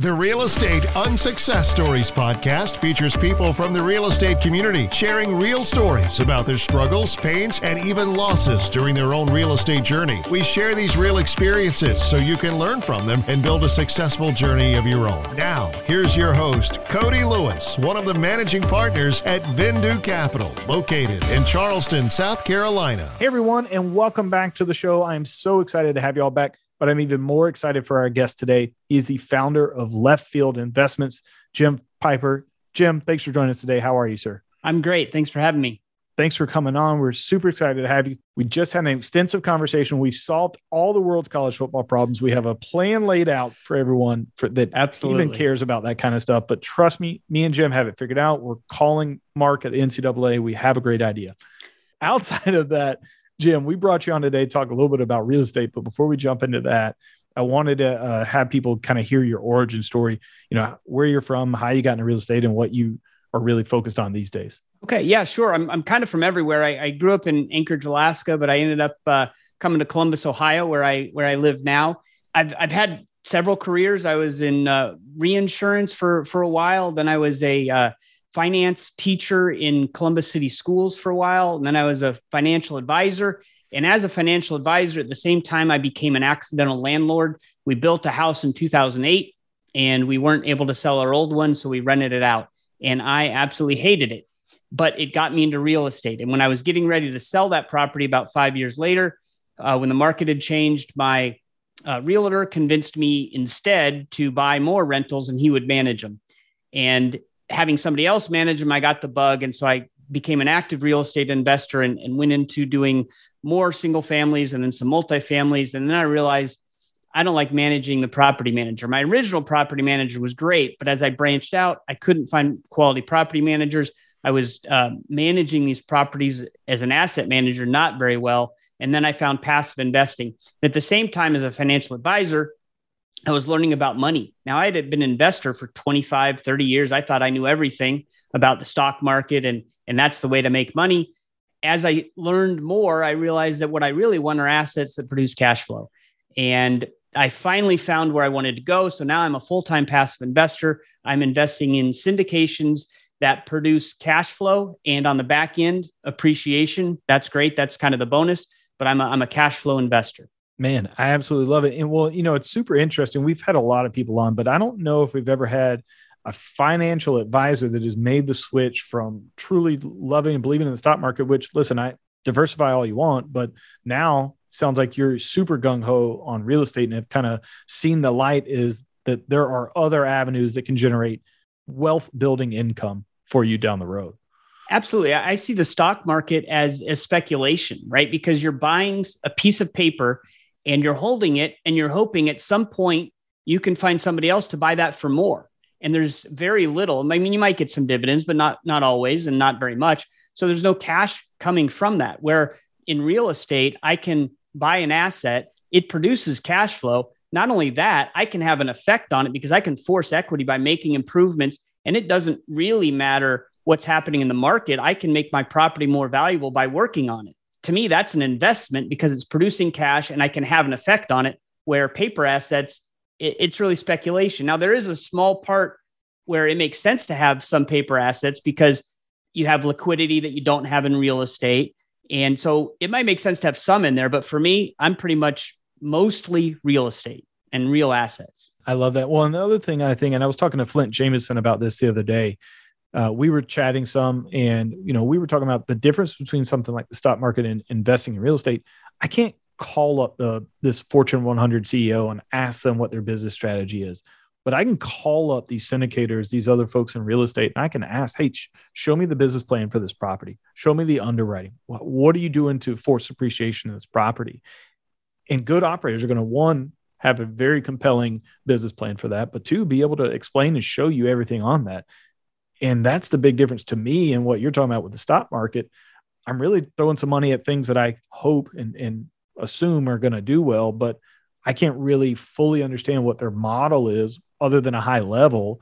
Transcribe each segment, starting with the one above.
The Real Estate Unsuccess Stories podcast features people from the real estate community sharing real stories about their struggles, pains, and even losses during their own real estate journey. We share these real experiences so you can learn from them and build a successful journey of your own. Now, here's your host, Cody Lewis, one of the managing partners at Vindu Capital, located in Charleston, South Carolina. Hey, everyone, and welcome back to the show. I am so excited to have you all back but I'm even more excited for our guest today. He's the founder of Left Field Investments, Jim Pfeifer. Jim, thanks for joining us today. How are you, sir? I'm great. Thanks for having me. Thanks for coming on. We're super excited to have you. We just had an extensive conversation. We solved all the world's college football problems. We have a plan laid out for everyone for, that Absolutely. even cares about that kind of stuff. But trust me, me and Jim have it figured out. We're calling Mark at the NCAA. We have a great idea. Outside of that, Jim, we brought you on today to talk a little bit about real estate. But before we jump into that, I wanted to uh, have people kind of hear your origin story, you know, where you're from, how you got into real estate, and what you are really focused on these days. Okay. Yeah, sure. I'm, I'm kind of from everywhere. I, I grew up in Anchorage, Alaska, but I ended up uh, coming to Columbus, Ohio, where I where I live now. I've, I've had several careers. I was in uh, reinsurance for for a while. Then I was a uh, finance teacher in Columbus City Schools for a while. And then I was a financial advisor. And as a financial advisor, at the same time, I became an accidental landlord. We built a house in 2008 and we weren't able to sell our old one. So we rented it out. And I absolutely hated it. But it got me into real estate. And when I was getting ready to sell that property about five years later, uh, when the market had changed, my uh, realtor convinced me instead to buy more rentals and he would manage them. And having somebody else manage them, I got the bug. And so I became an active real estate investor and, and went into doing more single families and then some multifamilies. And then I realized I don't like managing the property manager. My original property manager was great, but as I branched out, I couldn't find quality property managers. I was uh, managing these properties as an asset manager not very well. And then I found passive investing. at the same time, as a financial advisor, I was learning about money. Now, I had been an investor for 25, 30 years. I thought I knew everything about the stock market, and, and that's the way to make money. As I learned more, I realized that what I really want are assets that produce cash flow. And I finally found where I wanted to go. So now I'm a full time passive investor. I'm investing in syndications that produce cash flow and on the back end, appreciation. That's great. That's kind of the bonus, but I'm a, I'm a cash flow investor. Man, I absolutely love it. And well, you know, it's super interesting. We've had a lot of people on, but I don't know if we've ever had a financial advisor that has made the switch from truly loving and believing in the stock market, which listen, I diversify all you want, but now sounds like you're super gung ho on real estate and have kind of seen the light is that there are other avenues that can generate wealth building income for you down the road. Absolutely. I see the stock market as a speculation, right? Because you're buying a piece of paper and you're holding it and you're hoping at some point you can find somebody else to buy that for more. And there's very little. I mean, you might get some dividends, but not not always and not very much. So there's no cash coming from that. Where in real estate, I can buy an asset, it produces cash flow. Not only that, I can have an effect on it because I can force equity by making improvements. And it doesn't really matter what's happening in the market. I can make my property more valuable by working on it to me, that's an investment because it's producing cash and I can have an effect on it. Where paper assets, it, it's really speculation. Now, there is a small part where it makes sense to have some paper assets because you have liquidity that you don't have in real estate. And so it might make sense to have some in there. But for me, I'm pretty much mostly real estate and real assets. I love that. Well, and the other thing I think, and I was talking to Flint Jameson about this the other day, uh, we were chatting some and you know we were talking about the difference between something like the stock market and investing in real estate. I can't call up the this fortune 100 ceo and ask them what their business strategy is but i can call up these syndicators these other folks in real estate and i can ask hey show me the business plan for this property. Show me the underwriting. What, what are you doing to force appreciation of this property? And good operators are going to one have a very compelling business plan for that but two be able to explain and show you everything on that and that's the big difference to me and what you're talking about with the stock market. I'm really throwing some money at things that I hope and, and assume are going to do well, but I can't really fully understand what their model is other than a high level.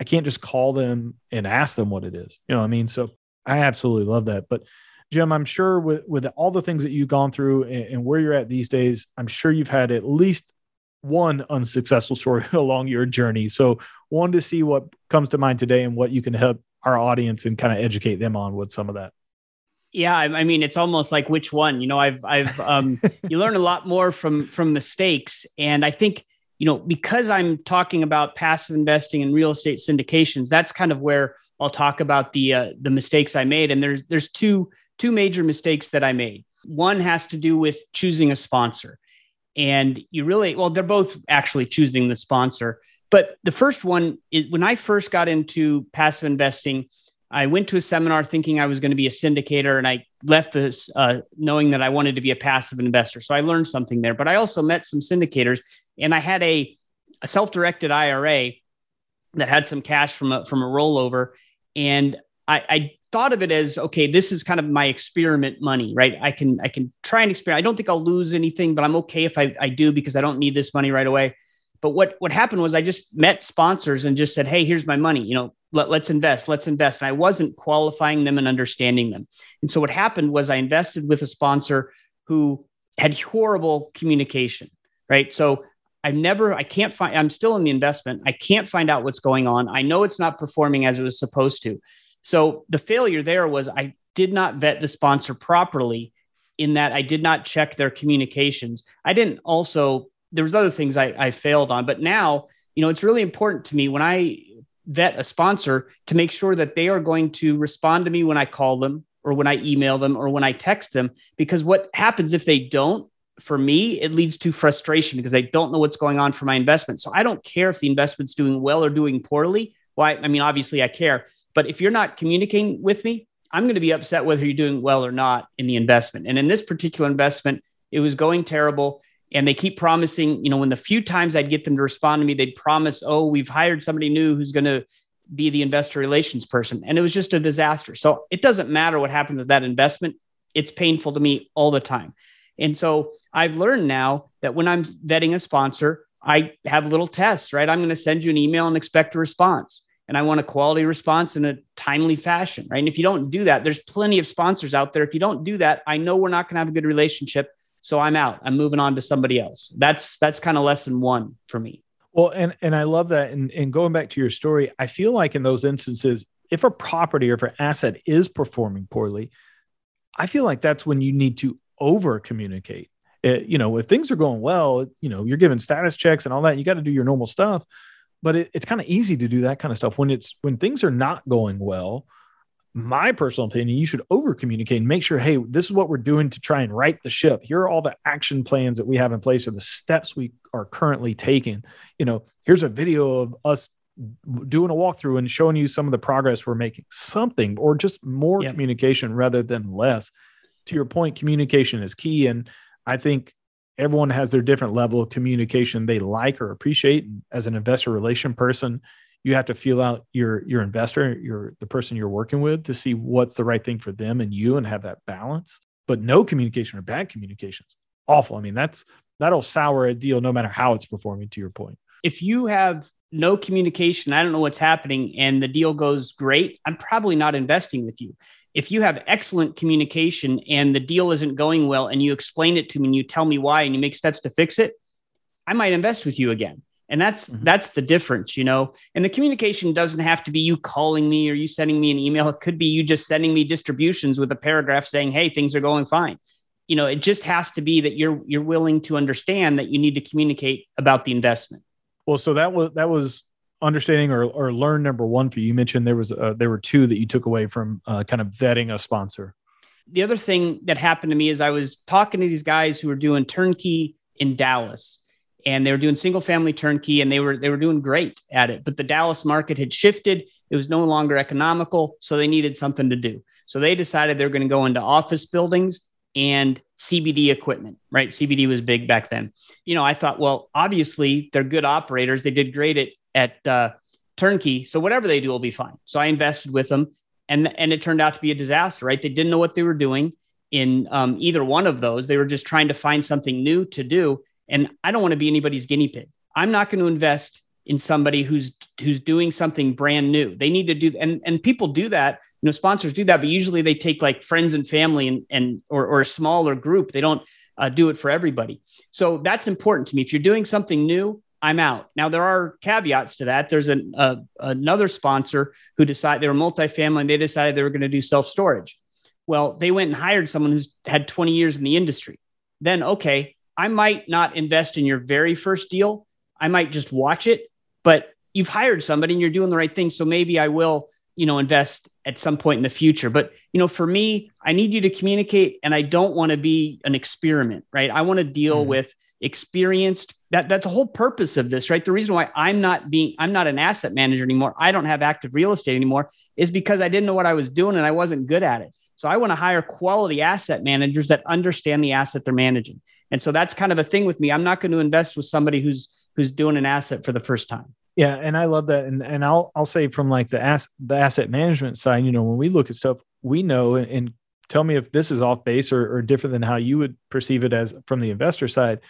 I can't just call them and ask them what it is. You know what I mean? So I absolutely love that. But Jim, I'm sure with, with all the things that you've gone through and, and where you're at these days, I'm sure you've had at least one unsuccessful story along your journey. So, wanted to see what comes to mind today and what you can help our audience and kind of educate them on with some of that. Yeah, I, mean, it's almost like which one. You know, I've I've um, you learn a lot more from from mistakes, and I think you know because I'm talking about passive investing and real estate syndications. That's kind of where I'll talk about the uh, the mistakes I made, and there's there's two two major mistakes that I made. One has to do with choosing a sponsor, and you really well, they're both actually choosing the sponsor. But the first one is when I first got into passive investing I went to a seminar thinking I was going to be a syndicator, and I left this uh, knowing that I wanted to be a passive investor. So I learned something there. But I also met some syndicators, and I had a, a self-directed IRA that had some cash from a from a rollover, and I, I thought of it as okay, this is kind of my experiment money, right? I can I can try and experiment. I don't think I'll lose anything, but I'm okay if I, I do because I don't need this money right away. But what what happened was I just met sponsors and just said, "Hey, here's my money. You know, let, let's invest. Let's invest." And I wasn't qualifying them and understanding them. And so what happened was I invested with a sponsor who had horrible communication. Right. So I've never, I can't find, I'm still in the investment. I can't find out what's going on. I know it's not performing as it was supposed to. So the failure there was I did not vet the sponsor properly in that I did not check their communications. I didn't also there was other things I, I failed on, but now, you know, it's really important to me when I vet a sponsor to make sure that they are going to respond to me when I call them or when I email them or when I text them. Because what happens if they don't, for me, it leads to frustration because I don't know what's going on for my investment. So I don't care if the investment's doing well or doing poorly. Why? I mean, obviously I care, but if you're not communicating with me, I'm going to be upset whether you're doing well or not in the investment. And in this particular investment, it was going terrible and they keep promising you know when the few times i'd get them to respond to me they'd promise oh we've hired somebody new who's going to be the investor relations person. And it was just a disaster. So it doesn't matter what happened with that investment. It's painful to me all the time. And so i've learned now that when i'm vetting a sponsor i have little tests right? I'm going to send you an email and expect a response and i want a quality response in a timely fashion right and if you don't do that there's plenty of sponsors out there if you don't do that i know we're not going to have a good relationship so I'm out. I'm moving on to somebody else. That's that's kind of lesson one for me. Well, and and I love that. And and going back to your story, I feel like in those instances, if a property or if an asset is performing poorly, I feel like that's when you need to over communicate. Eh, you know, if things are going well, you know, you're giving status checks and all that. You got to do your normal stuff, but it, it's kind of easy to do that kind of stuff when it's when things are not going well my personal opinion, you should over communicate and make sure, hey, this is what we're doing to try and right the ship. Here are all the action plans that we have in place or the steps we are currently taking. You know, here's a video of us doing a walkthrough and showing you some of the progress we're making, something or just more yep. communication rather than less. To your point, communication is key. And I think everyone has their different level of communication they like or appreciate. As an investor relation person, you have to feel out your your investor your the person you're working with to see what's the right thing for them and you and have that balance. But no communication or bad communications awful. I mean that's that'll sour a deal no matter how it's performing to your point. If you have no communication i don't know what's happening and the deal goes great i'm probably not investing with you if you have excellent communication and the deal isn't going well and you explain it to me and you tell me why and you make steps to fix it i might invest with you again. And that's mm-hmm. that's the difference you know? And the communication doesn't have to be you calling me or you sending me an email. It could be you just sending me distributions with a paragraph saying hey things are going fine. You know it just has to be that you're you're willing to understand that you need to communicate about the investment. Well so that was that was understanding or, or learn number one for you. you mentioned there was uh, there were two that you took away from uh, kind of vetting a sponsor. The other thing that happened to me is i was talking to these guys who were doing turnkey in dallas and they were doing single family turnkey and they were they were doing great at it. But the dallas market had shifted. It was no longer economical so they needed something to do. So they decided they're going to go into office buildings and cbd equipment right? Cbd was big back then. You know i thought well obviously they're good operators. They did great at at uh, turnkey so whatever they do will be fine so i invested with them and and it turned out to be a disaster right they didn't know what they were doing in um, either one of those they were just trying to find something new to do and I don't want to be anybody's guinea pig. I'm not going to invest in somebody who's who's doing something brand new. They need to do and and people do that. You know, sponsors do that, but usually they take like friends and family and and or, or a smaller group. They don't uh, do it for everybody. So that's important to me. If you're doing something new, I'm out. Now there are caveats to that. There's an, uh, another sponsor who decided they were multifamily and they decided they were going to do self storage. Well, they went and hired someone who's had 20 years in the industry. Then, okay, I might not invest in your very first deal. I might just watch it, but you've hired somebody and you're doing the right thing. So maybe I will, you know, invest at some point in the future. But, you know, for me, I need you to communicate and I don't want to be an experiment, right? I want to deal mm-hmm. with experienced that that's the whole purpose of this right the reason why i'm not being i'm not an asset manager anymore i don't have active real estate anymore is because i didn't know what i was doing and i wasn't good at it so i want to hire quality asset managers that understand the asset they're managing and so that's kind of a thing with me i'm not going to invest with somebody who's who's doing an asset for the first time yeah, and I love that. And and I'll I'll say from like the ass the asset management side, you know, when we look at stuff, we know and, and tell me if this is off base or, or different than how you would perceive it as from the investor side.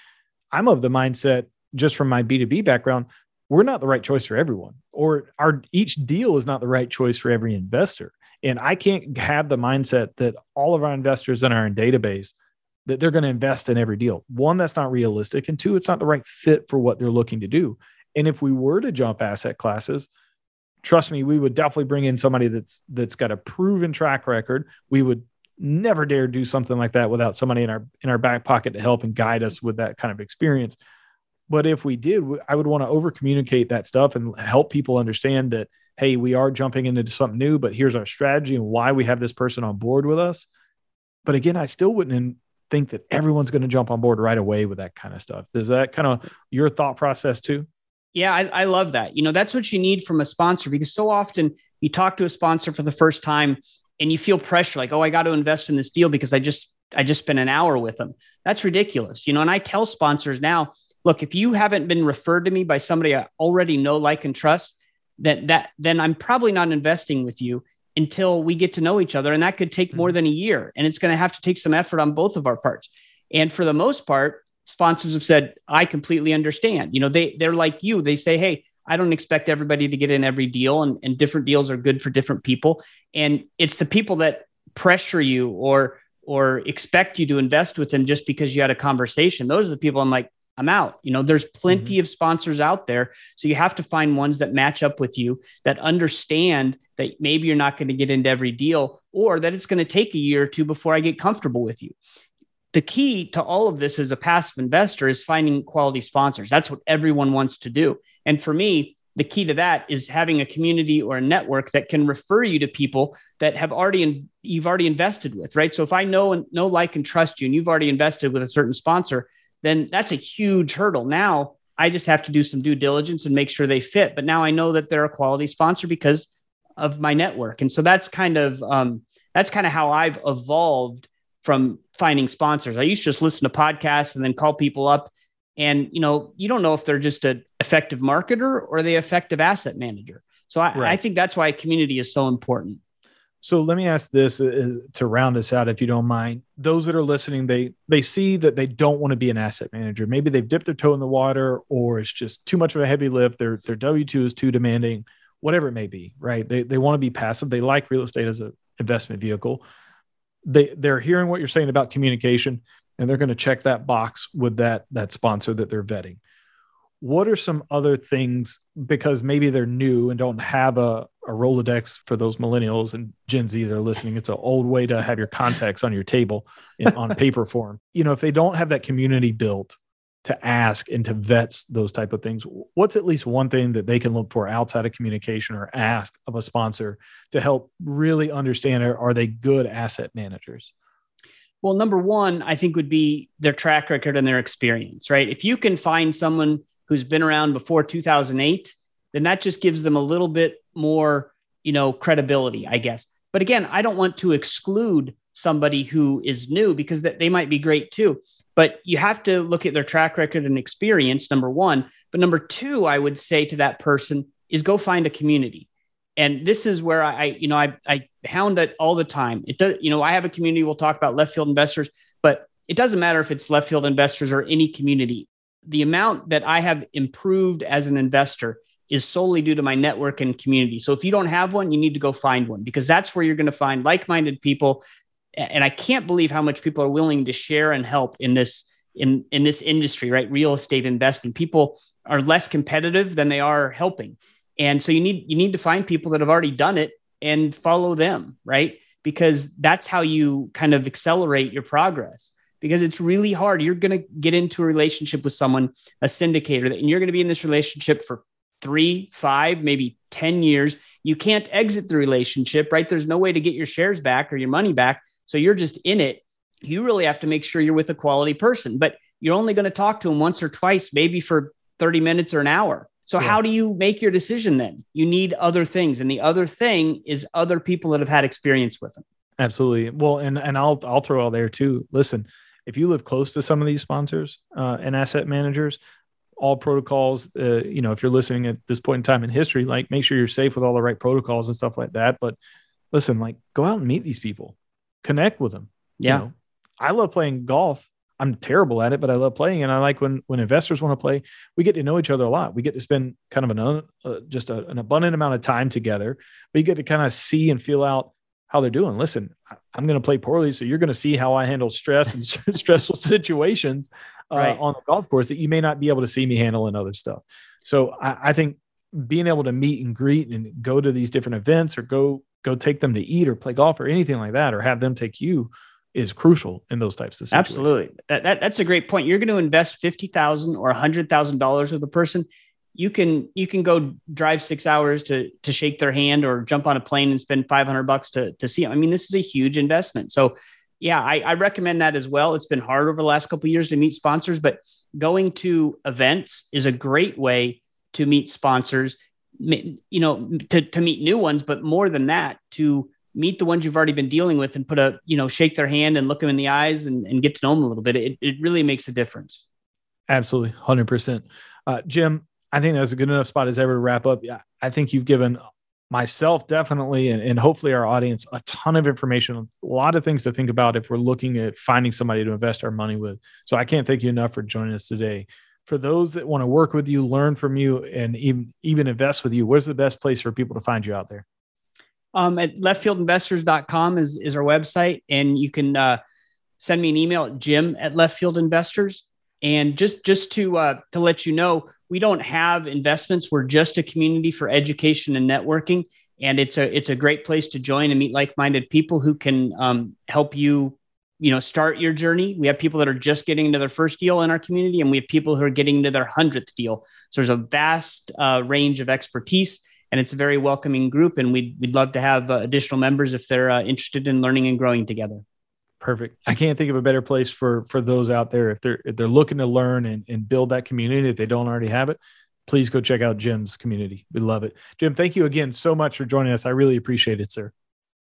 I'm of the mindset, just from my B2B background, we're not the right choice for everyone, or our each deal is not the right choice for every investor. And I can't have the mindset that all of our investors in our database that they're going to invest in every deal. One, that's not realistic. And two, it's not the right fit for what they're looking to do. And if we were to jump asset classes, trust me, we would definitely bring in somebody that's that's got a proven track record. We would never dare do something like that without somebody in our in our back pocket to help and guide us with that kind of experience. But if we did, I would want to over communicate that stuff and help people understand that hey, we are jumping into something new, but here's our strategy and why we have this person on board with us. But again, I still wouldn't think that everyone's going to jump on board right away with that kind of stuff. Does that kind of your thought process too? Yeah, I, I love that. You know, that's what you need from a sponsor because so often you talk to a sponsor for the first time and you feel pressure like, oh, I got to invest in this deal because I just I just spent an hour with them. That's ridiculous. You know, and I tell sponsors now, look, if you haven't been referred to me by somebody I already know, like, and trust, that that then I'm probably not investing with you until we get to know each other. And that could take more mm-hmm. than a year. And it's going to have to take some effort on both of our parts. And for the most part, sponsors have said, I completely understand. You know, they they're like you. They say, hey, I don't expect everybody to get in every deal, and, and different deals are good for different people. And it's the people that pressure you or or expect you to invest with them just because you had a conversation. Those are the people I'm like, I'm out. You know, there's plenty mm-hmm. of sponsors out there. So you have to find ones that match up with you, that understand that maybe you're not going to get into every deal or that it's going to take a year or two before I get comfortable with you the key to all of this as a passive investor is finding quality sponsors. That's what everyone wants to do. And for me, the key to that is having a community or a network that can refer you to people that have already in, you've already invested with, right? So if I know and know, like, and trust you, and you've already invested with a certain sponsor, then that's a huge hurdle. Now I just have to do some due diligence and make sure they fit. But now I know that they're a quality sponsor because of my network, and so that's kind of um, that's kind of how I've evolved from finding sponsors. I used to just listen to podcasts and then call people up. And you know, you don't know if they're just an effective marketer or the effective asset manager. So I, right. I, think that's why community is so important. So let me ask this uh, to round us out, if you don't mind. Those that are listening, they they see that they don't want to be an asset manager. Maybe they've dipped their toe in the water, or it's just too much of a heavy lift. Their their W two is too demanding, whatever it may be. Right? They they want to be passive. They like real estate as an investment vehicle they they're hearing what you're saying about communication and they're going to check that box with that that sponsor that they're vetting. What are some other things because maybe they're new and don't have a, a rolodex for those millennials and gen z that are listening it's an old way to have your contacts on your table in, on paper form. You know if they don't have that community built to ask and to vet those type of things. What's at least one thing that they can look for outside of communication or ask of a sponsor to help really understand are, they good asset managers? Well number one i think would be their track record and their experience right? If you can find someone who's been around before 2008 then that just gives them a little bit more you know credibility i guess. But again i don't want to exclude somebody who is new because they might be great too but you have to look at their track record and experience, number one. But number two, I would say to that person is go find a community. And this is where I, you know, I, I hound it all the time. It does, you know, I have a community. We'll talk about left field investors, but it doesn't matter if it's left field investors or any community. The amount that I have improved as an investor is solely due to my network and community. So if you don't have one, you need to go find one because that's where you're going to find like minded people and I can't believe how much people are willing to share and help in this in in this industry, right? Real estate investing. People are less competitive than they are helping. And so you need you need to find people that have already done it and follow them, right? Because that's how you kind of accelerate your progress. Because it's really hard. You're going to get into a relationship with someone, a syndicator, and you're going to be in this relationship for three, five, maybe 10 years. You can't exit the relationship, right? There's no way to get your shares back or your money back. So you're just in it. You really have to make sure you're with a quality person, but you're only going to talk to them once or twice, maybe for 30 minutes or an hour. So yeah. how do you make your decision then? You need other things. And the other thing is other people that have had experience with them. Absolutely. Well, and and I'll I'll throw all there too. Listen, if you live close to some of these sponsors uh, and asset managers, all protocols, uh, you know, if you're listening at this point in time in history, like make sure you're safe with all the right protocols and stuff like that. But listen, like go out and meet these people connect with them. Yeah. You know, I love playing golf. I'm terrible at it, but I love playing. And I like when, when investors want to play, we get to know each other a lot. We get to spend kind of an, uh, just a, an abundant amount of time together, but you get to kind of see and feel out how they're doing. Listen, I'm going to play poorly. So you're going to see how I handle stress and stressful situations uh, right. on the golf course that you may not be able to see me handle in other stuff. So I, I think being able to meet and greet and go to these different events or go go take them to eat or play golf or anything like that, or have them take you is crucial in those types of situations. Absolutely. That, that that's a great point. You're going to invest fifty thousand or a hundred thousand dollars with a person. You can you can go drive six hours to to shake their hand or jump on a plane and spend five hundred bucks to to see them. I mean, this is a huge investment. So yeah, I, I recommend that as well. It's been hard over the last couple years to meet sponsors, but going to events is a great way to meet sponsors you know, to, to meet new ones, but more than that, to meet the ones you've already been dealing with and put a, you know, shake their hand and look them in the eyes and, and get to know them a little bit. It, it really makes a difference. Absolutely. 100%. Uh, Jim, I think that's a good enough spot as ever to wrap up. Yeah, I think you've given myself definitely and, and hopefully our audience a ton of information a lot of things to think about if we're looking at finding somebody to invest our money with so i can't thank you enough for joining us today for those that want to work with you, learn from you, and even even invest with you, where's the best place for people to find you out there? Um, at leftfieldinvestors.com is, is our website, and you can uh, send me an email at jim at leftfieldinvestors. And just just to uh, to let you know, we don't have investments. We're just a community for education and networking, and it's a it's a great place to join and meet like minded people who can um, help you you know start your journey. We have people that are just getting into their first deal in our community and we have people who are getting into their 100th deal. So there's a vast uh, range of expertise and it's a very welcoming group and we'd, we'd love to have uh, additional members if they're uh, interested in learning and growing together. Perfect. I can't think of a better place for for those out there. If they're if they're looking to learn and, and build that community if they don't already have it please go check out jim's community. We love it. Jim thank you again so much for joining us. I really appreciate it sir.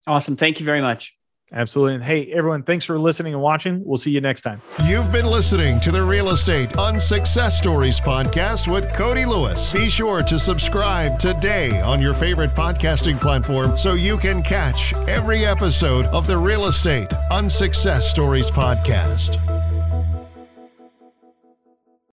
Awesome. Thank you very much Absolutely. And hey, everyone, thanks for listening and watching. We'll see you next time. You've been listening to the Real Estate Unsuccess Stories podcast with Cody Lewis. Be sure to subscribe today on your favorite podcasting platform so you can catch every episode of the Real Estate Unsuccess Stories podcast.